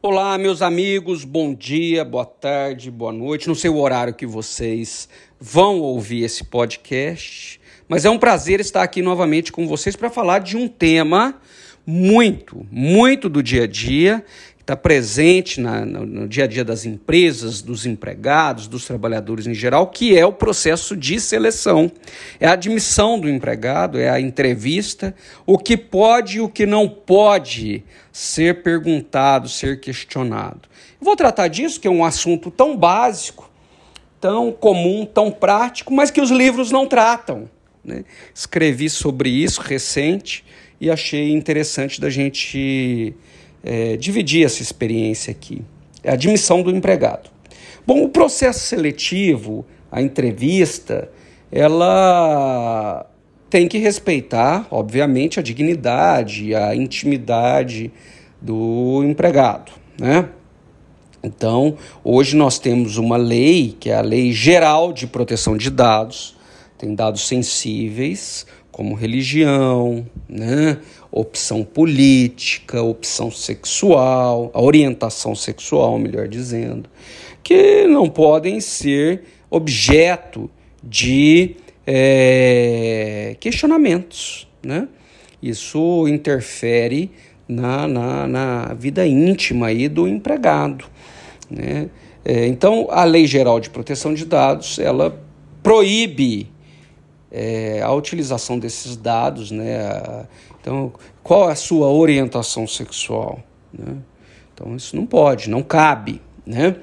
Olá, meus amigos, bom dia, boa tarde, boa noite. Não sei o horário que vocês vão ouvir esse podcast, mas é um prazer estar aqui novamente com vocês para falar de um tema muito, muito do dia a dia está presente na, no, no, dia a dia das empresas, dos empregados, dos trabalhadores em geral, que é o processo de seleção. É a admissão do empregado, é a entrevista, o que pode e o que não pode ser perguntado, ser questionado. Vou tratar disso, que é um assunto tão básico, tão comum, tão prático, mas que os livros não tratam. Né? Escrevi sobre isso recente e achei interessante da gente é, dividir essa experiência aqui. É a admissão do empregado. Bom, o processo seletivo, a entrevista, ela tem que respeitar, obviamente, a dignidade, a intimidade do empregado, né? Então, hoje nós temos uma lei, que é a Lei Geral de Proteção de Dados, tem dados sensíveis, como religião, né? opção política, opção sexual, a orientação sexual, melhor dizendo, que não podem ser objeto de é, questionamentos. Né? Isso interfere na, na, na, vida íntima aí do empregado. Né? É, então, a Lei Geral de Proteção de Dados, ela proíbe é, a utilização desses dados, né? Então, qual é a sua orientação sexual? Né? Então, isso não pode, não cabe, né?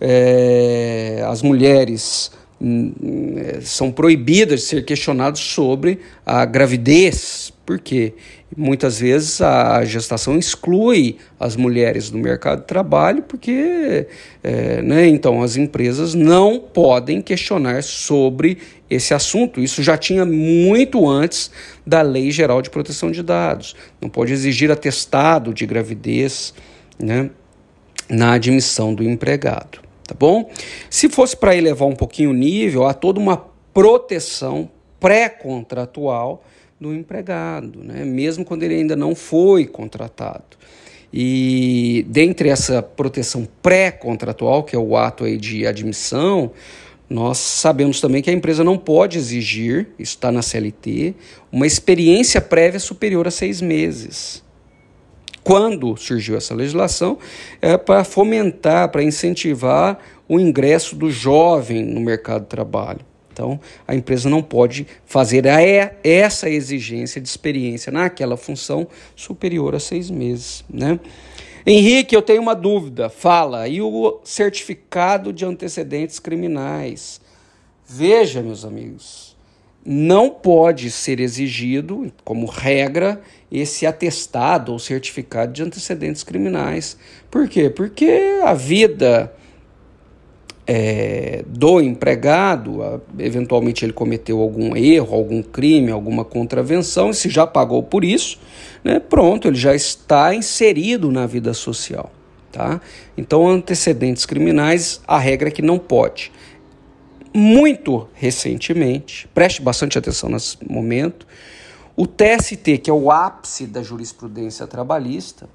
É, as mulheres hum, é, são proibidas de ser questionadas sobre a gravidez, por quê? Muitas vezes a gestação exclui as mulheres do mercado de trabalho, porque é, né, então as empresas não podem questionar sobre esse assunto. Isso já tinha muito antes da Lei Geral de Proteção de Dados. Não pode exigir atestado de gravidez né, na admissão do empregado. Tá bom? Se fosse para elevar um pouquinho o nível, há toda uma proteção pré-contratual do empregado, né? mesmo quando ele ainda não foi contratado. E dentre essa proteção pré-contratual, que é o ato aí de admissão, nós sabemos também que a empresa não pode exigir, isso está na CLT, uma experiência prévia superior a seis meses. Quando surgiu essa legislação, é para fomentar, para incentivar o ingresso do jovem no mercado de trabalho. Então, a empresa não pode fazer essa exigência de experiência naquela função superior a seis meses. Né? Henrique, eu tenho uma dúvida. Fala, e o certificado de antecedentes criminais? Veja, meus amigos, não pode ser exigido, como regra, esse atestado ou certificado de antecedentes criminais. Por quê? Porque a vida é, do empregado, eventualmente ele cometeu algum erro, algum crime, alguma contravenção, e se já pagou por isso, né, pronto, ele já está inserido na vida social. Tá? Então, antecedentes criminais, a regra é que não pode. Muito recentemente, preste bastante atenção nesse momento, o TST, que é o ápice da jurisprudência trabalhista,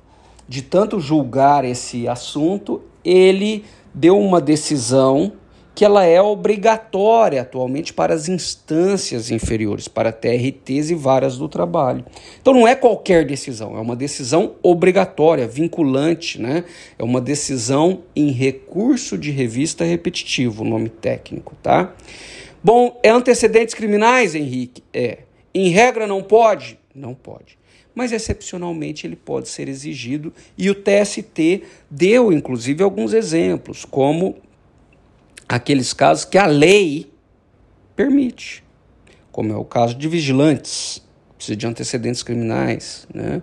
de tanto julgar esse assunto, ele deu uma decisão que ela é obrigatória atualmente para as instâncias inferiores, para TRTs e varas do trabalho. Então não é qualquer decisão, é uma decisão obrigatória, vinculante, né? É uma decisão em recurso de revista repetitivo, nome técnico, tá? Bom, é antecedentes criminais, Henrique? É. Em regra não pode? Não pode mas excepcionalmente ele pode ser exigido e o TST deu inclusive alguns exemplos, como aqueles casos que a lei permite, como é o caso de vigilantes, precisa de antecedentes criminais, né?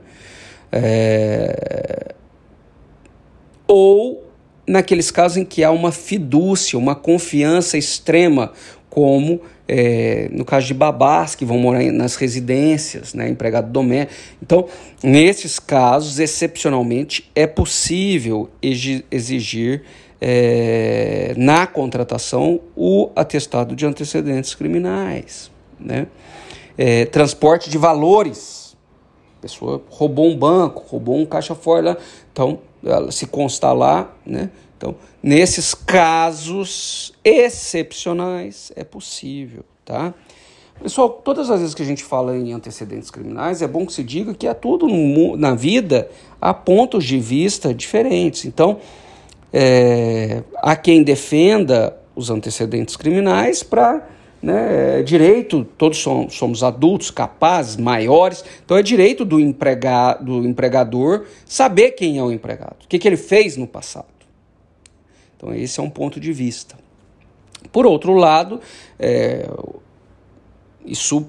É... Ou naqueles casos em que há uma fidúcia, uma confiança extrema, como é, no caso de babás que vão morar nas residências, né, empregado doméstico. Então, nesses casos, excepcionalmente, é possível exigir é, na contratação o atestado de antecedentes criminais. Né? É, transporte de valores. A pessoa roubou um banco, roubou um caixa fora. Então, se constar lá, né? Então, nesses casos excepcionais é possível, tá? Pessoal, todas as vezes que a gente fala em antecedentes criminais, é bom que se diga que é tudo no, na vida há pontos de vista diferentes. Então, é, há quem defenda os antecedentes criminais para né, é direito, todos somos, somos, adultos, capazes, maiores, então é direito do, empregado, do empregador saber quem é o empregado, o que, que ele fez no passado. Então, esse é um ponto de vista. Por outro lado, é, isso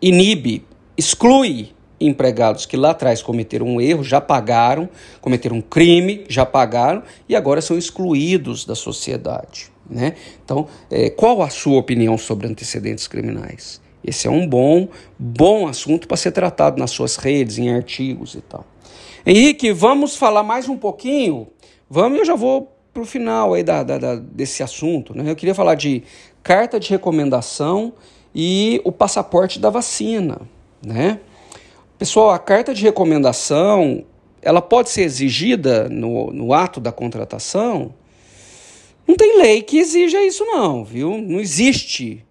inibe, exclui empregados que lá atrás cometeram um erro, já pagaram, cometeram um crime, já pagaram e agora são excluídos da sociedade. Né? Então, é, qual a sua opinião sobre antecedentes criminais? Esse é um bom, bom assunto para ser tratado nas suas redes, em artigos e tal. Henrique, vamos falar mais um pouquinho? Vamos, eu já vou para o final aí da, da, da, desse assunto. Né? Eu queria falar de carta de recomendação e o passaporte da vacina, né? Pessoal, a carta de recomendação, ela pode ser exigida no, no ato da contratação? Não tem lei que exija isso não, viu? Não existe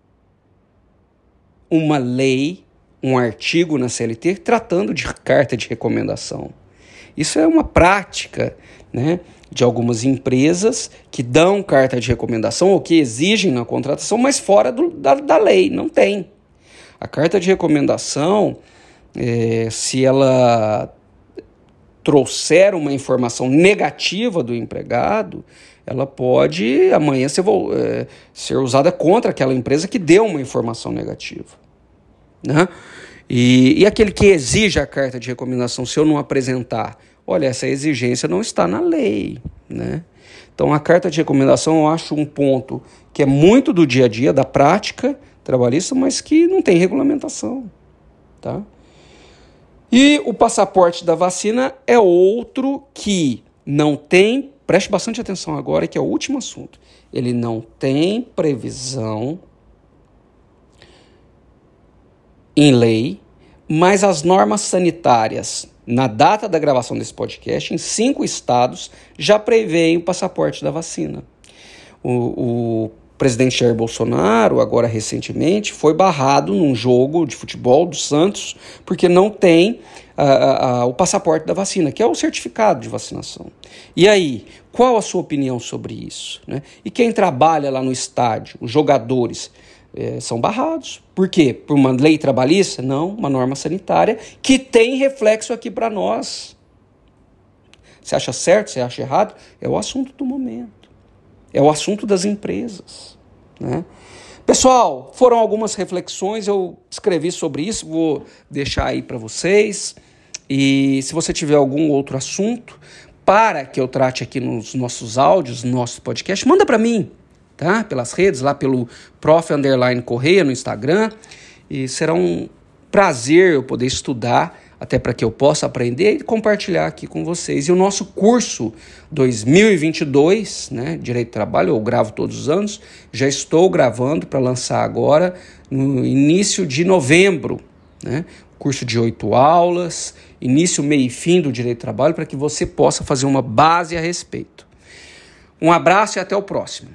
uma lei, um artigo na CLT tratando de carta de recomendação. Isso é uma prática, né? de algumas empresas que dão carta de recomendação ou que exigem na contratação, mas fora do, da, da lei, não tem. A carta de recomendação, é, se ela trouxer uma informação negativa do empregado, ela pode amanhã ser, é, ser usada contra aquela empresa que deu uma informação negativa. Né? E, e aquele que exige a carta de recomendação, se eu não apresentar, Olha, essa exigência não está na lei, né? Então, a carta de recomendação eu acho um ponto que é muito do dia a dia, da prática trabalhista, mas que não tem regulamentação, tá? E o passaporte da vacina é outro que não tem, preste bastante atenção agora, que é o último assunto. Ele não tem previsão em lei, mas as normas sanitárias na data da gravação desse podcast, em cinco estados já prevêem o passaporte da vacina. O, o presidente Jair Bolsonaro, agora recentemente, foi barrado num jogo de futebol do Santos porque não tem o passaporte da vacina, que é o certificado de vacinação. E aí, qual a sua opinião sobre isso? Né? E quem trabalha lá no estádio, os jogadores, é, são barrados. Por quê? Por uma lei trabalhista? Não, uma norma sanitária que tem reflexo aqui para nós. Você acha certo, você acha errado? É o assunto do momento. É o assunto das empresas. Né? Pessoal, foram algumas reflexões, eu escrevi sobre isso, vou deixar aí para vocês. E se você tiver algum outro assunto para que eu trate aqui nos nossos áudios, no nosso podcast, manda para mim tá? Pelas redes, lá pelo Prof. Underline Correia no Instagram. E será um prazer eu poder estudar, até para que eu possa aprender e compartilhar aqui com vocês. E o nosso curso 2022, né, Direito do Trabalho, eu gravo todos os anos, já estou gravando para lançar agora no início de novembro, né? Curso de oito aulas, início, meio e fim do Direito do Trabalho, para que você possa fazer uma base a respeito. Um abraço e até o próximo.